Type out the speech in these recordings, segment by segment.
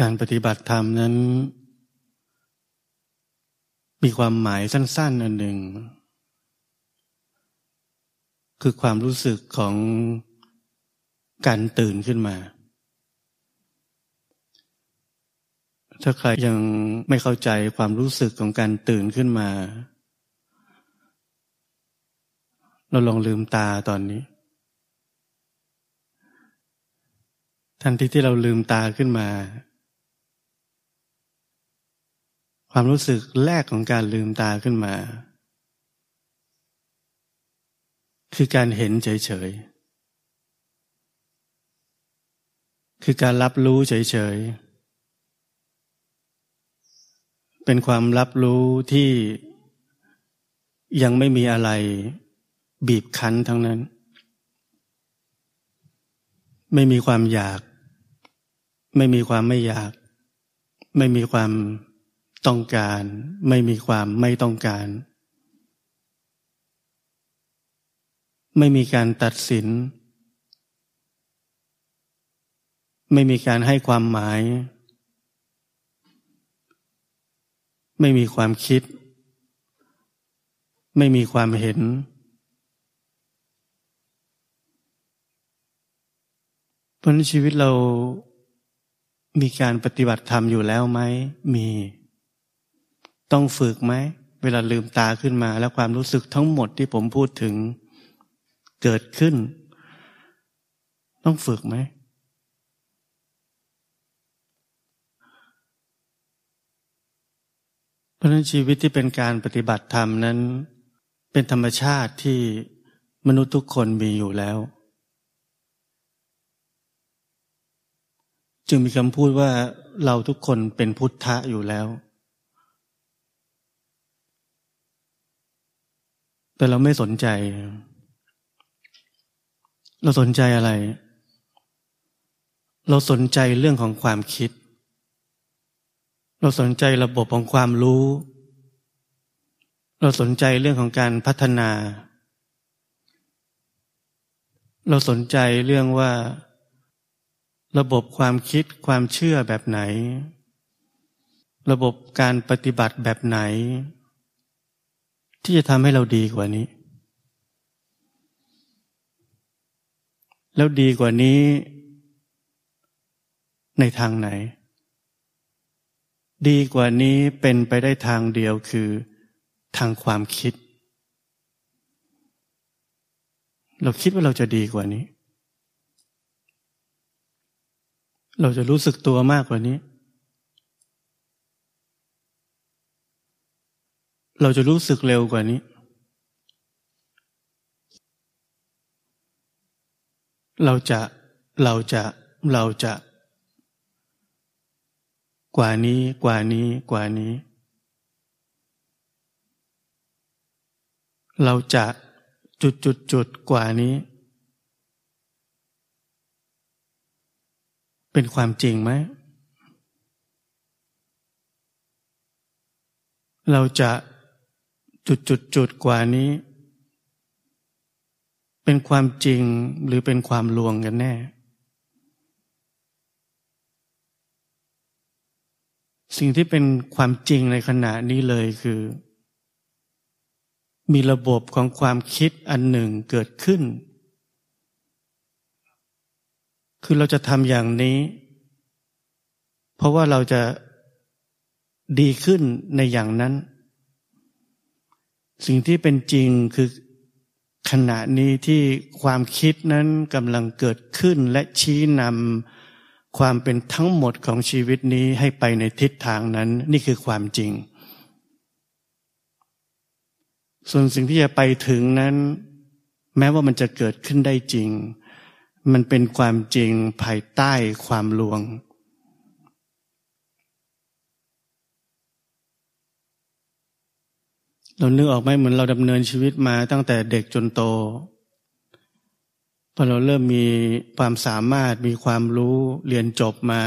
การปฏิบัติธรรมนั้น มีความหมายสั้น ๆ อันหนึ่ง คือความรู้สึกของการตื่นขึ้นมา ถ้าใครยังไม่เข้าใจความรู้สึกของการตื่นขึ้นมา เราลองลืมตาตอนนี้ ทันทีที่เราลืมตาขึ้นมา ความรู้สึกแรกของการลืมตาขึ้นมา คือการเห็นเฉยๆ คือการรับรู้เฉยๆ เป็นความรับรู้ที่ยังไม่มีอะไรบีบคั้นทั้งนั้น ไม่มีความอยาก ไม่มีความไม่อยาก ไม่มีความ ต้องการ ไม่มีความไม่ต้องการ ไม่มีการตัดสิน ไม่มีการให้ความหมาย ไม่มีความคิด ไม่มีความเห็น เพราะชีวิตเรามีการปฏิบัติธรรมอยู่แล้วไหม มี ต้องฝึกไหม เวลาลืมตาขึ้นมา แล้วความรู้สึกทั้งหมดที่ผมพูดถึงเกิดขึ้น ต้องฝึกไหม เพราะนั้นชีวิตที่เป็นการปฏิบัติธรรมนั้น เป็นธรรมชาติที่มนุษย์ทุกคนมีอยู่แล้ว จึงมีคำพูดว่าเราทุกคนเป็นพุทธะอยู่แล้ว แต่เราไม่สนใจ เราสนใจอะไร เราสนใจเรื่องของความคิด เราสนใจระบบของความรู้ เราสนใจเรื่องของการพัฒนา เราสนใจเรื่องว่า ระบบความคิดความเชื่อแบบไหน ระบบการปฏิบัติแบบไหน ที่จะทำให้เราดีกว่านี้ แล้วดีกว่านี้ ในทางไหน ดีกว่านี้เป็นไปได้ทางเดียวคือ ทางความคิด เราคิดว่าเราจะดีกว่านี้ เราจะรู้สึกตัวมากกว่านี้ เราจะรู้สึกเร็วกว่านี้ เราจะเราจะเราจะ กว่านี้กว่านี้กว่านี้ เราจะจุดจุดจุดกว่านี้ เป็นความจริงไหมเราจะ จุดจุดจุดกว่านี้ เป็นความจริงหรือเป็นความลวงกันแน่ สิ่งที่เป็นความจริงในขณะนี้เลยคือ มีระบบของความคิดอันหนึ่งเกิดขึ้น คือเราจะทำอย่างนี้ เพราะว่าเราจะดีขึ้นในอย่างนั้น สิ่งที่เป็นจริงคือขณะนี้ที่ความคิดนั้นกำลังเกิดขึ้นและชี้นำความเป็นทั้งหมดของชีวิตนี้ให้ไปในทิศทางนั้น นี่คือความจริง ส่วนสิ่งที่จะไปถึงนั้น แม้ว่ามันจะเกิดขึ้นได้จริง มันเป็นความจริงภายใต้ความลวง เรานึกออกไหมเหมือนเราดำเนินชีวิตมาตั้งแต่เด็กจนโตพอเราเริ่มมีความสามารถมีความรู้เรียนจบมา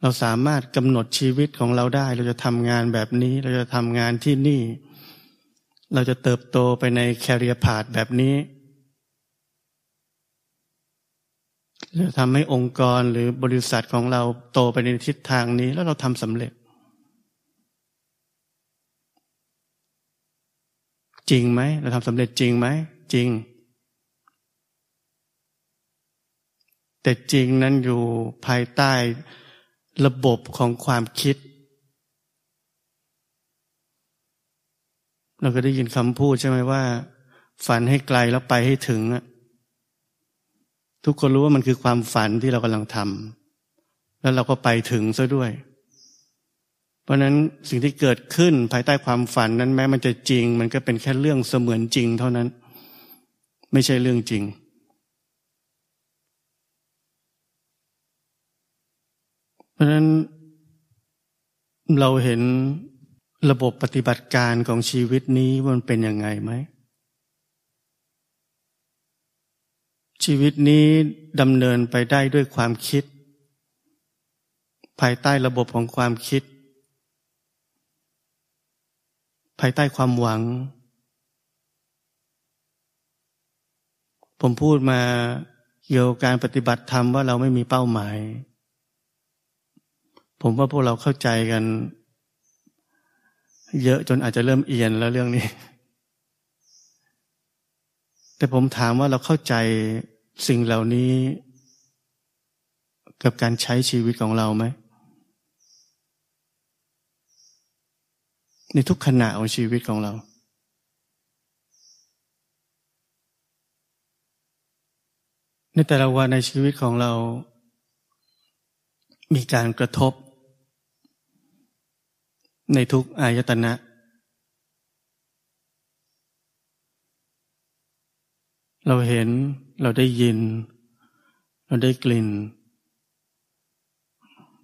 เราสามารถกำหนดชีวิตของเราได้ เราจะทำงานแบบนี้ เราจะทำงานที่นี่ เราจะเติบโตไปในแคริเอร์พาดแบบนี้จะทำให้องค์กรหรือบริษัทของเราโตไปในทิศทางนี้ แล้วเราทำสำเร็จ จริงไหมเราทำสำเร็จจริงไหมจริง แต่จริงนั้นอยู่ภายใต้ระบบของความคิด เราก็ได้ยินคำพูดใช่ไหมว่า ฝันให้ไกลแล้วไปให้ถึงทุกคนรู้ว่ามันคือความฝันที่เรากำลังทำแล้วเราก็ไปถึงซะด้วย เพราะนั้นสิ่งที่เกิดขึ้นภายใต้ความฝันนั้นแม้มันจะจริง มันก็เป็นแค่เรื่องเสมือนจริงเท่านั้น ไม่ใช่เรื่องจริง เพราะนั้นเราเห็นระบบปฏิบัติการของชีวิตนี้มันเป็นยังไงไหม ชีวิตนี้ดำเนินไปได้ด้วยความคิด ภายใต้ระบบของความคิด ภายใต้ความหวัง ผมพูดมาเกี่ยวกับการปฏิบัติธรรมว่าเราไม่มีเป้าหมาย ผมว่าพวกเราเข้าใจกัน เยอะจนอาจจะเริ่มเอียนแล้วเรื่องนี้ แต่ผมถามว่าเราเข้าใจสิ่งเหล่านี้ กับการใช้ชีวิตของเราไหม ในทุกขณะของชีวิตของเรา ในแต่ละวันในชีวิตของเรา มีการกระทบ ในทุกอายตนะ เราเห็นเราได้ยิน เราได้กลิ่น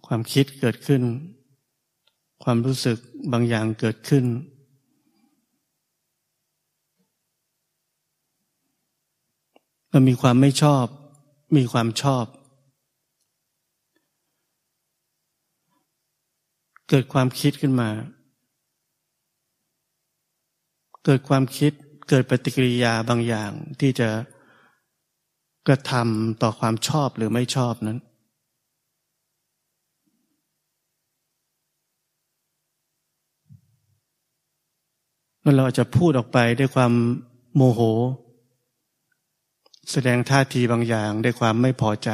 ความคิดเกิดขึ้น ความรู้สึกบางอย่างเกิดขึ้นเรามีความไม่ชอบ มีความชอบ เกิดความคิดขึ้นมา เกิดความคิดเกิดปฏิกิริยาบางอย่างที่จะกระทำต่อความชอบหรือไม่ชอบนั้น มันเราจะพูดออกไปด้วยความโมโห แสดงท่าทีบางอย่างด้วยความไม่พอใจ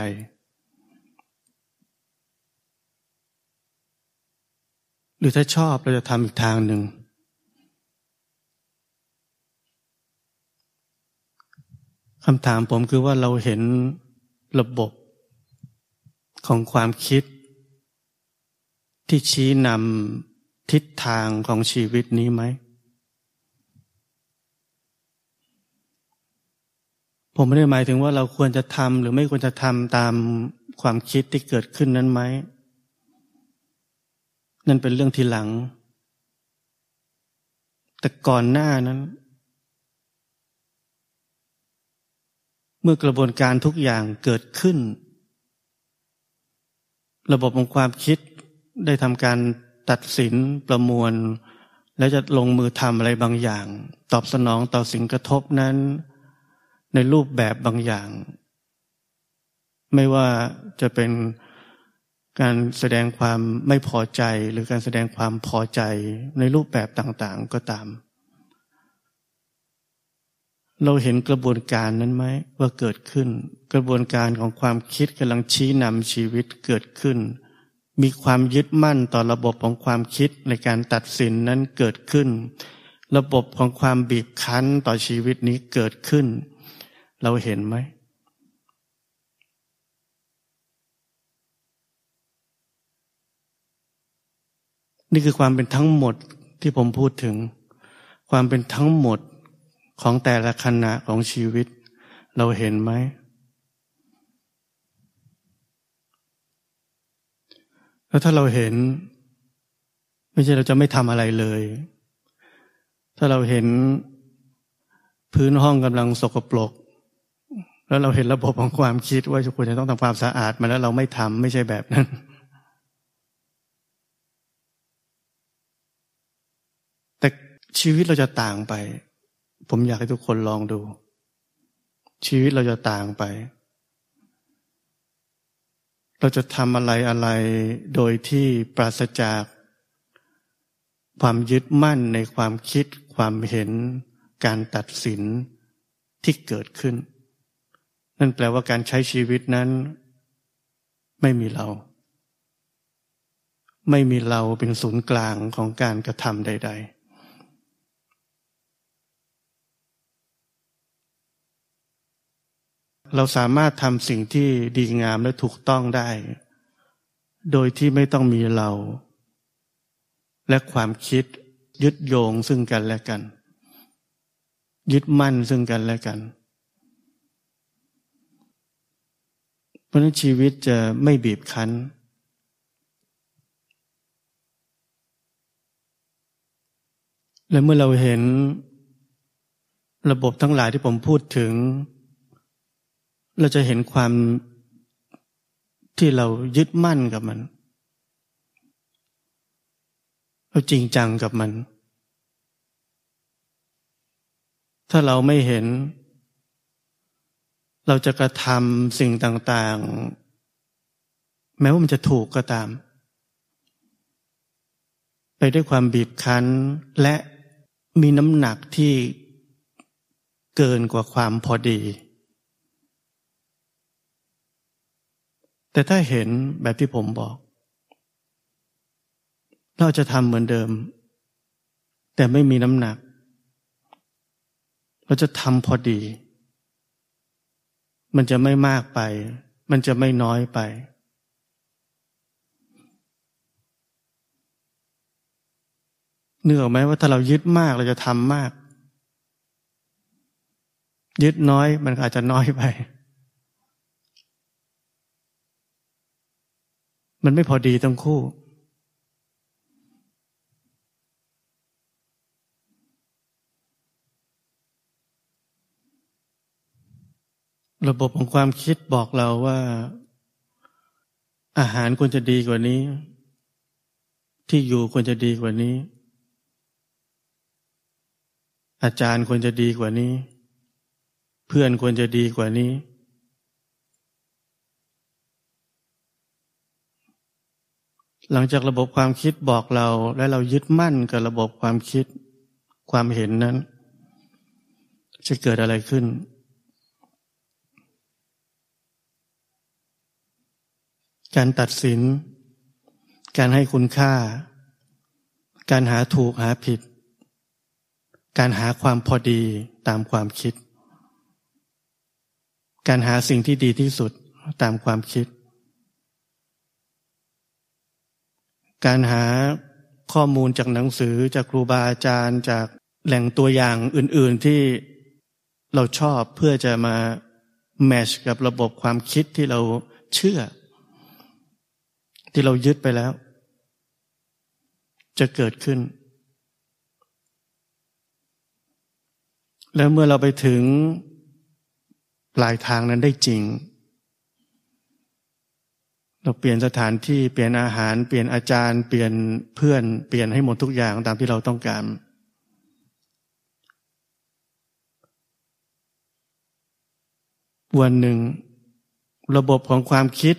หรือถ้าชอบเราจะทำอีกทางหนึ่ง คำถามผมคือว่าเราเห็นระบบของความคิด ที่ชี้นำทิศทางของชีวิตนี้ไหม ผมไม่ได้หมายถึงว่าเราควรจะทำหรือไม่ควรจะทำตามความคิดที่เกิดขึ้นนั้นไหม นั่นเป็นเรื่องทีหลัง แต่ก่อนหน้านั้น เมื่อกระบวนการทุกอย่างเกิดขึ้น ระบบของความคิดได้ทำการตัดสินประมวล และจะลงมือทำอะไรบางอย่าง ตอบสนองต่อสิ่งกระทบนั้น ในรูปแบบบางอย่าง ไม่ว่าจะเป็นการแสดงความไม่พอใจหรือการแสดงความพอใจในรูปแบบต่างๆก็ตาม เราเห็นกระบวนการนั้นไหมว่าเกิดขึ้น กระบวนการของความคิดกำลังชี้นำชีวิตเกิดขึ้น มีความยึดมั่นต่อระบบของความคิดในการตัดสินนั้นเกิดขึ้น ระบบของความบีบคั้นต่อชีวิตนี้เกิดขึ้น เราเห็นไหม นี่คือความเป็นทั้งหมดที่ผมพูดถึง ความเป็นทั้งหมดของแต่ละขณะของชีวิต เราเห็นไหม แล้วถ้าเราเห็น ไม่ใช่เราจะไม่ทำอะไรเลย ถ้าเราเห็นพื้นห้องกำลังสกปรก แล้วเราเห็นระบบของความคิดว่าทุกคนจะต้องทำความสะอาดมาแล้วเราไม่ทำไม่ใช่แบบนั้น แต่ชีวิตเราจะต่างไป ผมอยากให้ทุกคนลองดู ชีวิตเราจะต่างไป เราจะทำอะไรอะไรโดยที่ปราศจาก ความยึดมั่นในความคิด ความเห็น การตัดสินที่เกิดขึ้น นั่นแปลว่าการใช้ชีวิตนั้น ไม่มีเรา ไม่มีเราเป็นศูนย์กลางของการกระทำใด ๆเราสามารถทำสิ่งที่ดีงามและถูกต้องได้ โดยที่ไม่ต้องมีเรา และความคิดยึดโยงซึ่งกันและกัน ยึดมั่นซึ่งกันและกัน เพ ราะนั้นชีวิตจะไม่บีบคั้น และเมื่อเราเห็นระบบทั้งหลายที่ผมพูดถึง เราจะเห็นความที่เรายึดมั่นกับมัน เราจริงจังกับมัน ถ้าเราไม่เห็น เราจะกระทำสิ่งต่างๆ แม้ว่ามันจะถูกก็ตาม ไปด้วยความบีบคั้นและมีน้ำหนักที่เกินกว่าความพอดี แต่ถ้าเห็นแบบที่ผมบอก เราจะทำเหมือนเดิม แต่ไม่มีน้ำหนัก เราจะทำพอดี มันจะไม่มากไป มันจะไม่น้อยไป เนื้อไหมว่าถ้าเรายึดมากเราจะทำมาก ยึดน้อยมันอาจจะน้อยไป มันไม่พอดีทั้งคู่ ระบบของความคิดบอกเราว่า อาหารควรจะดีกว่านี้ ที่อยู่ควรจะดีกว่านี้ อาจารย์ควรจะดีกว่านี้ เพื่อนควรจะดีกว่านี้ หลังจากระบบความคิดบอกเราและเรายึดมั่นกับระบบความคิดความเห็นนั้น จะเกิดอะไรขึ้น การตัดสิน การให้คุณค่า การหาถูกหาผิด การหาความพอดีตามความคิด การหาสิ่งที่ดีที่สุดตามความคิด การหาข้อมูลจากหนังสือจากครูบาอาจารย์จากแหล่งตัวอย่างอื่น ๆที่เราชอบเพื่อจะมาแมชกับระบบความคิดที่เราเชื่อ ที่เรายึดไปแล้ว จะเกิดขึ้น แล้วเมื่อเราไปถึงปลายทางนั้นได้จริง เราเปลี่ยนสถานที่เปลี่ยนอาหาร เปลี่ยนอาจารย์ เปลี่ยนเพื่อนเปลี่ยนให้หมดทุกอย่างตามที่เราต้องการ วันหนึ่ง ระบบของความคิด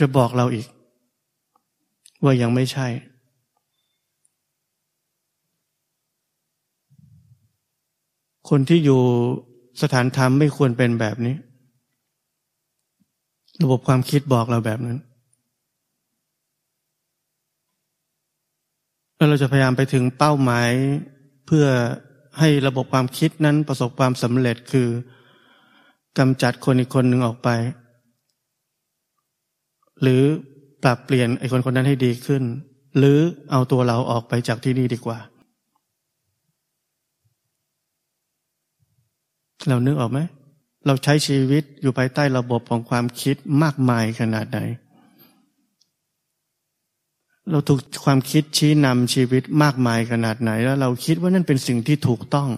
จะบอกเราอีก ว่ายังไม่ใช่ คนที่อยู่สถานธรรมไม่ควรเป็นแบบนี้ ระบบความคิดบอกเราแบบนั้นแล้วเราจะพยายามไปถึงเป้าหมายเพื่อให้ระบบความคิดนั้นประสบความสำเร็จคือกำจัดคนอีกคนหนึ่งออกไป หรือ ปรับเปลี่ยนไอ้คนคนนั้นให้ดีขึ้น หรือเอาตัวเราออกไปจากที่นี่ดีกว่า เรานึกออกไหมเราใช้ชีวิตอยู่ภายใต้ระบบของความคิดมากมายขนาดไหน เราถูกความคิดชี้นำชีวิตมากมายขนาดไหน แล้วเราคิดว่านั่นเป็นสิ่งที่ถูกต้อง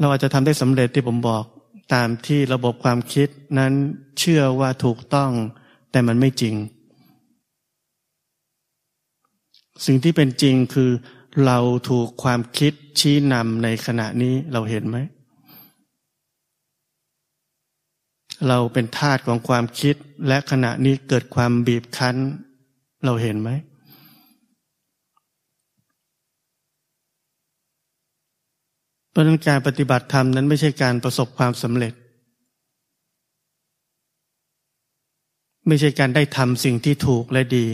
เราอาจจะทำได้สำเร็จที่ผมบอก ตามที่ระบบความคิดนั้นเชื่อว่าถูกต้อง แต่มันไม่จริง สิ่งที่เป็นจริงคือเราถูกความคิดชี้นำในขณะนี้เราเห็นไหม เราเป็นทาสของความคิดและขณะนี้เกิดความบีบคั้น เราเห็นไหมเพ ราะนั้นการปฏิบัติธรรมนั้นไม่ใช่การประสบความสำเร็จ ไม่ใช่การได้ทำสิ่งที่ถูกและดี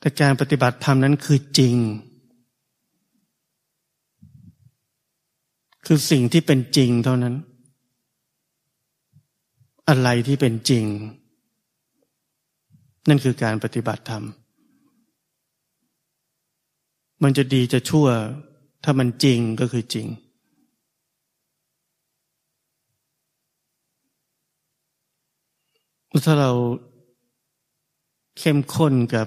แต่การปฏิบัติธรรมนั้นคือจริง คือสิ่งที่เป็นจริงเท่านั้น อะไรที่เป็นจริง นั่นคือการปฏิบัติธรรม มันจะดีจะชั่ว ถ้ามันจริงก็คือจริง ถ้าเราเข้มข้นกับ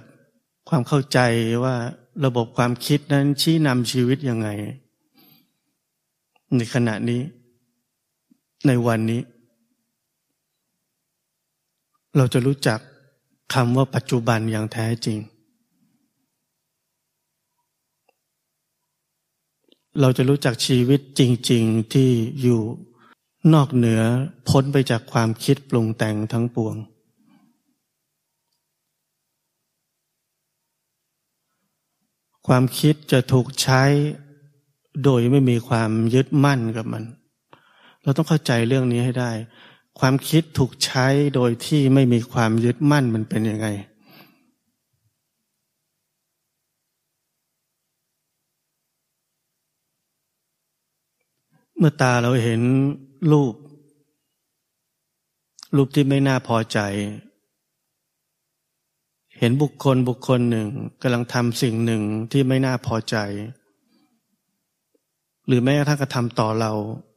ความเข้าใจว่าระบบความคิดนั้นชี้นำชีวิตยังไง ในขณะนี้ ในวันนี้ เราจะรู้จักคำว่าปัจจุบันอย่างแท้จริง เราจะรู้จักชีวิตจริง ๆที่อยู่นอกเหนือพ้นไปจากความคิดปรุงแต่งทั้งปวง ความคิดจะถูกใช้โดยไม่มีความยึดมั่นกับมัน เราต้องเข้าใจเรื่องนี้ให้ได้ ความคิดถูกใช้โดยที่ไม่มีความยึดมั่นมันเป็นยังไง เมื่อตาเราเห็นรูป รูปที่ไม่น่าพอใจ เห็นบุคคลบุคคลหนึ่งกำลังทำสิ่งหนึ่งที่ไม่น่าพอใจ หรือแม้กระทั่งกระทำต่อเรา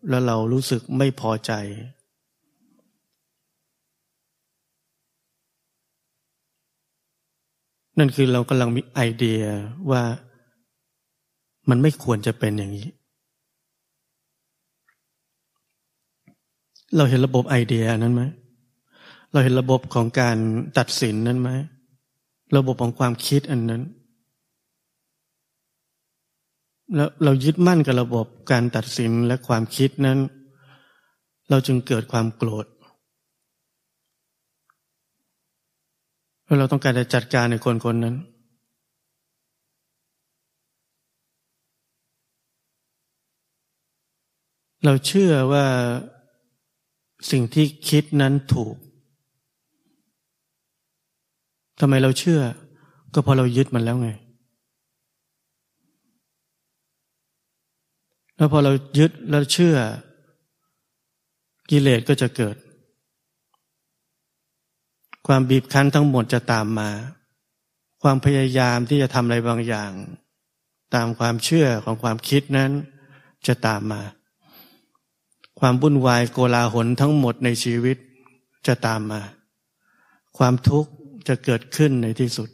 แล้วเรารู้สึกไม่พอใจ นั่นคือเรากำลังมีไอเดียว่ามันไม่ควรจะเป็นอย่างนี้ เราเห็นระบบไอเดียนั้นไหมเราเห็นระบบของการตัดสินนั้นไหมระบบของความคิดอันนั้น แล้วเรายึดมั่นกับระบบการตัดสินและความคิดนั้น เราจึงเกิดความโกรธแล้วเราต้องการจะจัดการในคนคนนั้น เราเชื่อว่า สิ่งที่คิดนั้นถูกทำไมเราเชื่อ ก็เพราะเรายึดมันแล้วไง แล้วพอเรายึดแล้วเชื่อ กิเลสก็จะเกิด ความบีบคั้นทั้งหมดจะตามมา ความพยายามที่จะทำอะไรบางอย่าง ตามความเชื่อของความคิดนั้นจะตามมา ความวุ่นวายโกลาหลทั้งหมดในชีวิตจะตามมา ความทุกข์จะเกิดขึ้นในที่สุด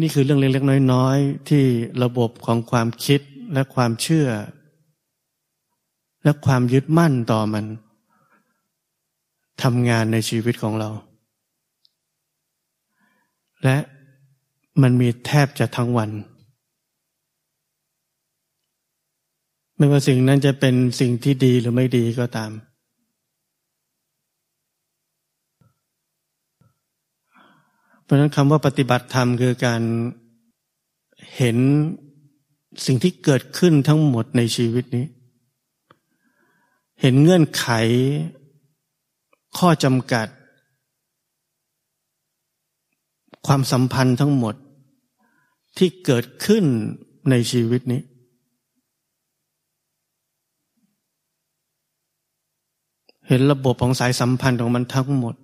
นี่คือเรื่องเล็กๆน้อยๆ ที่ระบบของความคิดและความเชื่อ และความยึดมั่นต่อมันทำงานในชีวิตของเรา และมันมีแทบจะทั้งวัน ไม่ว่าสิ่งนั้นจะเป็นสิ่งที่ดีหรือไม่ดีก็ตาม เพราะนั้นคำว่าปฏิบัติธรรมคือการเห็นสิ่งที่เกิดขึ้นทั้งหมดในชีวิตนี้ เห็นเงื่อนไข ข้อจำกัด ความสัมพันธ์ทั้งหมดที่เกิดขึ้นในชีวิตนี้ เห็นระบบของสายสัมพันธ์ของมันทั้งหมด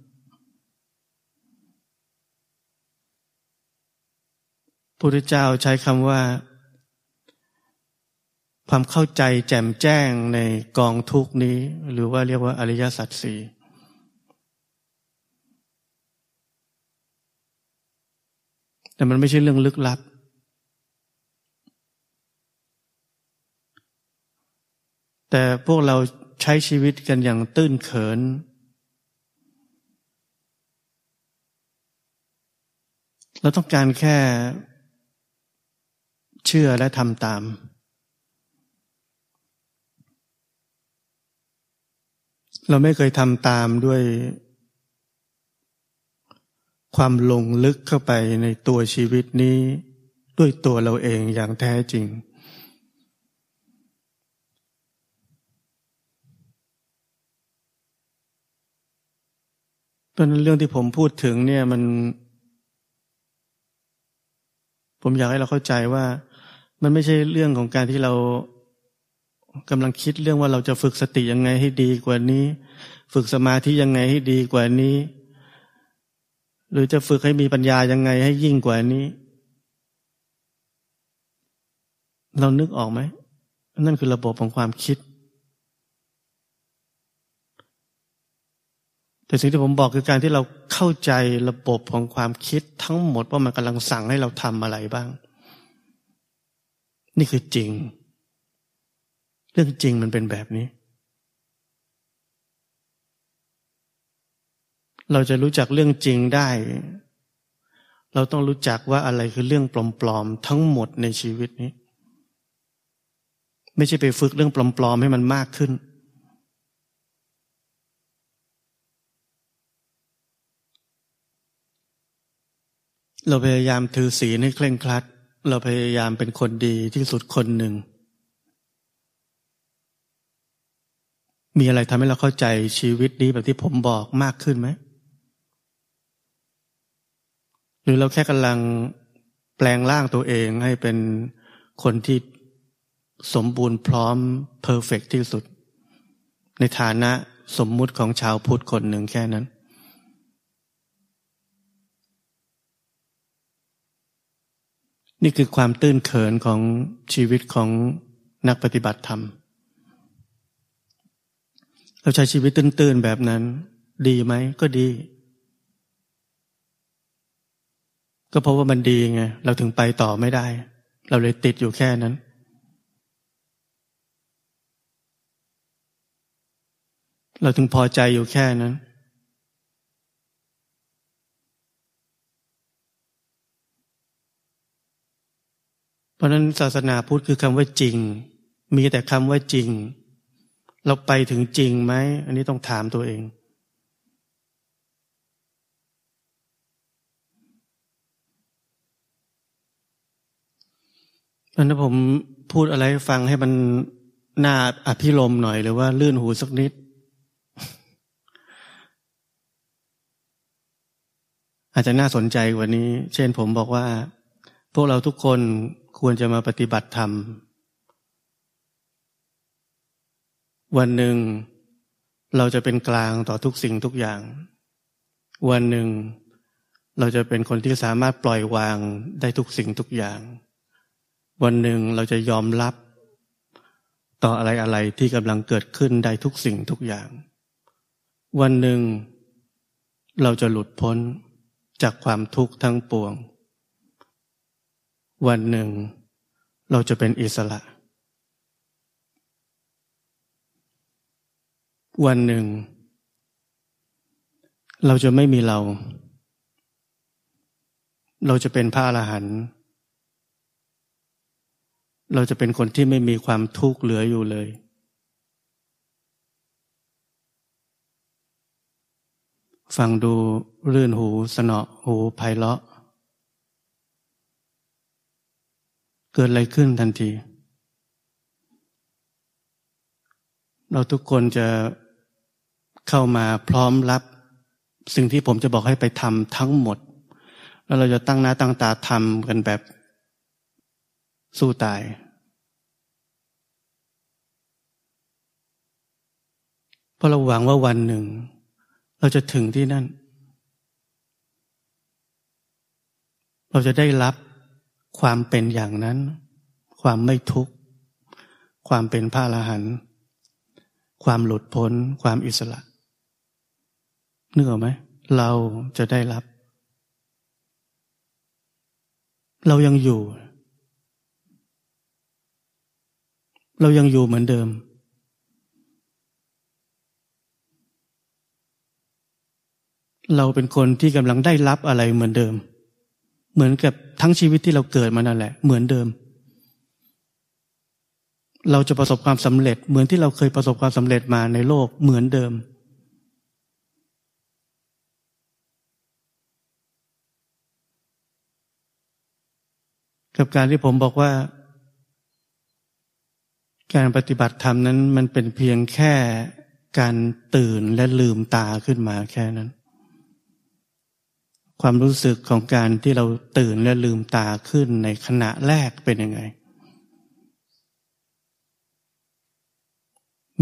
พุทธเจ้าใช้คำว่า ความเข้าใจแจ่มแจ้งในกองทุกนี้ หรือว่าเรียกว่าอริยสัจสี่แต่มันไม่ใช่เรื่องลึกลับ แต่พวกเรา ใช้ชีวิตกันอย่างตื้นเขิน เราต้องการแค่เชื่อและทำตาม เราไม่เคยทำตามด้วยความลงลึกเข้าไปในตัวชีวิตนี้ ด้วยตัวเราเองอย่างแท้จริง เพราะนั้นเรื่องที่ผมพูดถึงเนี่ยมัน ผมอยากให้เราเข้าใจว่า มันไม่ใช่เรื่องของการที่เรากำลังคิดเรื่องว่าเราจะฝึกสติยังไงให้ดีกว่านี้ ฝึกสมาธิยังไงให้ดีกว่านี้ หรือจะฝึกให้มีปัญญายังไงให้ยิ่งกว่านี้ เรานึกออกไหมนั่นคือระบบของความคิด แต่สิ่งที่ผมบอกคือการที่เราเข้าใจระบบของความคิดทั้งหมดว่ามันกำลังสั่งให้เราทำอะไรบ้าง นี่คือจริง เรื่องจริงมันเป็นแบบนี้ เราจะรู้จักเรื่องจริงได้ เราต้องรู้จักว่าอะไรคือเรื่องปลอมๆทั้งหมดในชีวิตนี้ ไม่ใช่ไปฝึกเรื่องปลอมๆให้มันมากขึ้น เราพยายามถือศีลให้เคร่งครัด เราพยายามเป็นคนดีที่สุดคนหนึ่ง มีอะไรทำให้เราเข้าใจชีวิตนี้แบบที่ผมบอกมากขึ้นไหม หรือเราแค่กำลังแปลงร่างตัวเองให้เป็นคนที่สมบูรณ์พร้อมเพอร์เฟกที่สุด ในฐานะสมมุติของชาวพุทธคนหนึ่งแค่นั้น นี่คือความตื้นเขินของชีวิตของนักปฏิบัติธรรม เราใช้ชีวิตตื้นๆแบบนั้น ดีไหมก็ดี ก็เพราะว่ามันดีไงเราถึงไปต่อไม่ได้ เราเลยติดอยู่แค่นั้น เราถึงพอใจอยู่แค่นั้น ราะนั้นศาสนาพุทธคือคำว่าจริง มีแต่คำว่าจริง เราไปถึงจริงไหม อันนี้ต้องถามตัวเองเพราะนั้นผมพูดอะไรฟังให้มันน่าอภิรมหน่อยหรือว่าลื่นหูสักนิด อาจจะน่าสนใจกว่านี้ เช่นผมบอกว่า พวกเราทุกคน ควรจะมาปฏิบัติธรรม วันหนึ่ง เราจะเป็นกลางต่อทุกสิ่งทุกอย่าง วันหนึ่ง เราจะเป็นคนที่สามารถปล่อยวางได้ทุกสิ่งทุกอย่าง วันหนึ่งเราจะยอมรับ ต่ออะไรอะไรที่กำลังเกิดขึ้นได้ทุกสิ่งทุกอย่าง วันหนึ่ง เราจะหลุดพ้นจากความทุกข์ทั้งปวง วันหนึ่ง เราจะเป็นอิสระ วันหนึ่ง เราจะไม่มีเรา เราจะเป็นพระอรหันต์เราจะเป็นคนที่ไม่มีความทุกข์เหลืออยู่เลย ฟังดูรื่นหูสนอหูไพเราะ เกิดอะไรขึ้นทันที เราทุกคนจะเข้ามาพร้อมรับ สิ่งที่ผมจะบอกให้ไปทำทั้งหมด แล้วเราจะตั้งหน้าตั้งตาทำกันแบบสู้ตาย เพราะเราหวังว่าวันหนึ่ง เราจะถึงที่นั่น เราจะได้รับ ความเป็นอย่างนั้น ความไม่ทุกข์ ความเป็นพระอรหันต์ความหลุดพ้น ความอิสระนึกออกไหมเราจะได้รับ เรายังอยู่ เรายังอยู่เหมือนเดิม เราเป็นคนที่กำลังได้รับอะไรเหมือนเดิม เหมือนกับ ทั้งชีวิตที่เราเกิดมานั่นแหละ เหมือนเดิม เราจะประสบความสำเร็จ เหมือนที่เราเคยประสบความสำเร็จมาในโลกเหมือนเดิม กับการที่ผมบอกว่า การปฏิบัติธรรมนั้น มันเป็นเพียงแค่การตื่นและลืมตาขึ้นมาแค่นั้น ความรู้สึกของการที่เราตื่นและลืมตาขึ้นในขณะแรกเป็นยังไง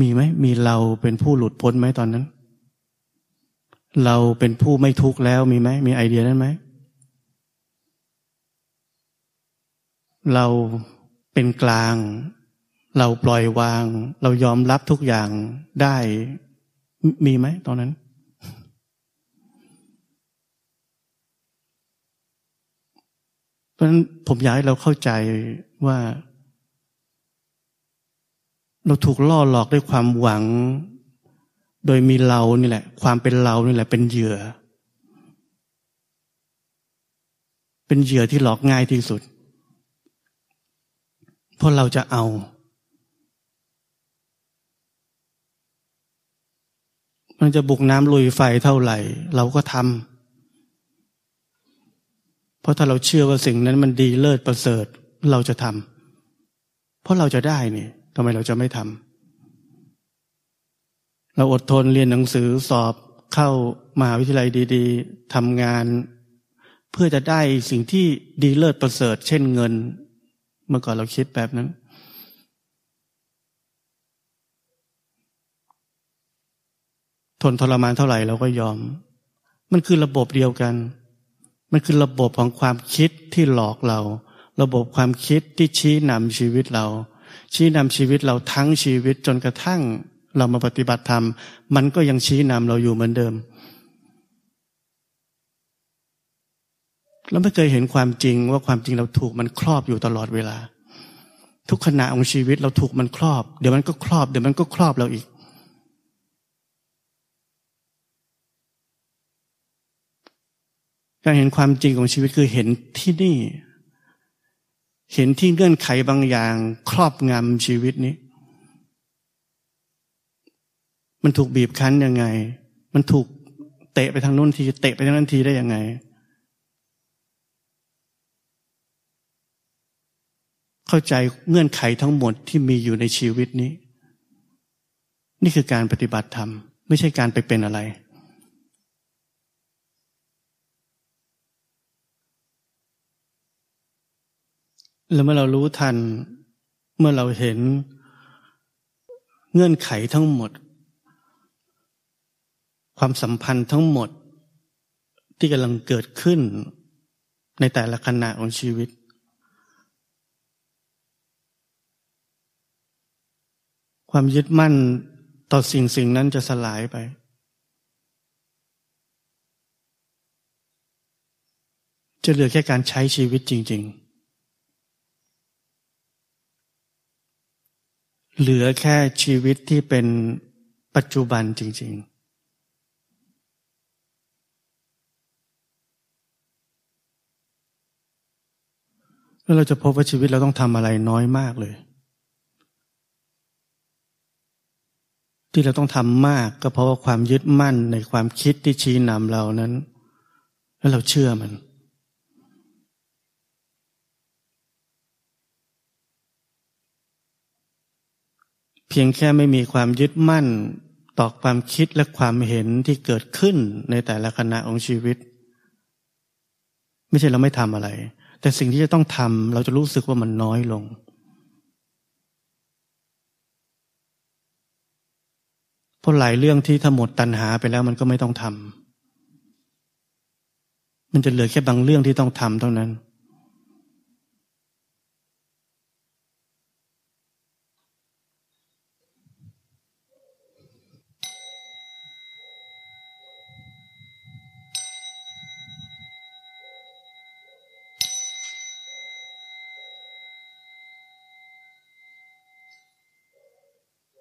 มีไหมมีเราเป็นผู้หลุดพ้นไหมตอนนั้น เราเป็นผู้ไม่ทุกข์แล้วมีไหมมีไอเดียนั้นไหมเราเป็นกลาง เราปล่อยวาง เรายอมรับทุกอย่างได้ มีไหมตอนนั้น เพ ราะฉะนั้นผมอยากให้เราเข้าใจว่า เราถูกล่อหลอกด้วยความหวัง โดยมีเรานี่แหละ ความเป็นเรานี่แหละ เป็นเหยื่อ เป็นเหยื่อที่หลอกง่ายที่สุด เพราะเราจะเอา มันจะบุกน้ำลุยไฟเท่าไหร่ เราก็ทำ เพราะถ้าเราเชื่อว่าสิ่งนั้นมันดีเลิศประเสริฐเราจะทำเพราะเราจะได้นี่ทำไมเราจะไม่ทำเราอดทนเรียนหนังสือสอบเข้ามหาวิทยาลัยดีๆทำงาน เพื่อจะได้สิ่งที่ดีเลิศประเสริฐ เช่นเงิน เมื่อก่อนเราคิดแบบนั้น ทนทรมานเท่าไหร่เราก็ยอม มันคือระบบเดียวกัน มันคือระบบของความคิดที่หลอกเรา ระบบความคิดที่ชี้นำชีวิตเรา ชี้นำชีวิตเราทั้งชีวิตจนกระทั่งเรามาปฏิบัติธรรม มันก็ยังชี้นำเราอยู่เหมือนเดิม เราไม่เคยเห็นความจริงว่าความจริงเราถูกมันครอบอยู่ตลอดเวลา ทุกขณะของชีวิตเราถูกมันครอบ เดี๋ยวมันก็ครอบ เดี๋ยวมันก็ครอบเราอีก การเห็นความจริงของชีวิตคือเห็นที่นี่ เห็นที่เงื่อนไขบางอย่าง ครอบงำชีวิตนี้ มันถูกบีบคั้นยังไง มันถูกเตะไปทางนู้นที เตะไปทางนั้นทีได้ยังไง เข้าใจเงื่อนไขทั้งหมดที่มีอยู่ในชีวิตนี้ นี่คือการปฏิบัติธรรม ไม่ใช่การไปเป็นอะไร แล้วเมื่อเรารู้ทัน เมื่อเราเห็นเงื่อนไขทั้งหมด ความสัมพันธ์ทั้งหมดที่กำลังเกิดขึ้นในแต่ละขณะของชีวิต ความยึดมั่นต่อสิ่งสิ่งนั้นจะสลายไป จะเหลือแค่การใช้ชีวิตจริง ๆ เหลือแค่ชีวิตที่เป็นปัจจุบันจริง ๆแล้วเราจะพบว่าชีวิตเราต้องทำอะไรน้อยมากเลย ที่เราต้องทำมากก็เพราะว่าความยึดมั่นในความคิดที่ชี้นำเรานั้น แล้วเราเชื่อมัน เพียงแค่ไม่มีความยึดมั่นต่อความคิดและความเห็นที่เกิดขึ้นในแต่ละขณะของชีวิต ไม่ใช่เราไม่ทำอะไร แต่สิ่งที่จะต้องทำเราจะรู้สึกว่ามันน้อยลง เพราะหลายเรื่องที่ถ้าหมดตัณหาไปแล้วมันก็ไม่ต้องทำมันจะเหลือแค่บางเรื่องที่ต้องทำเท่านั้น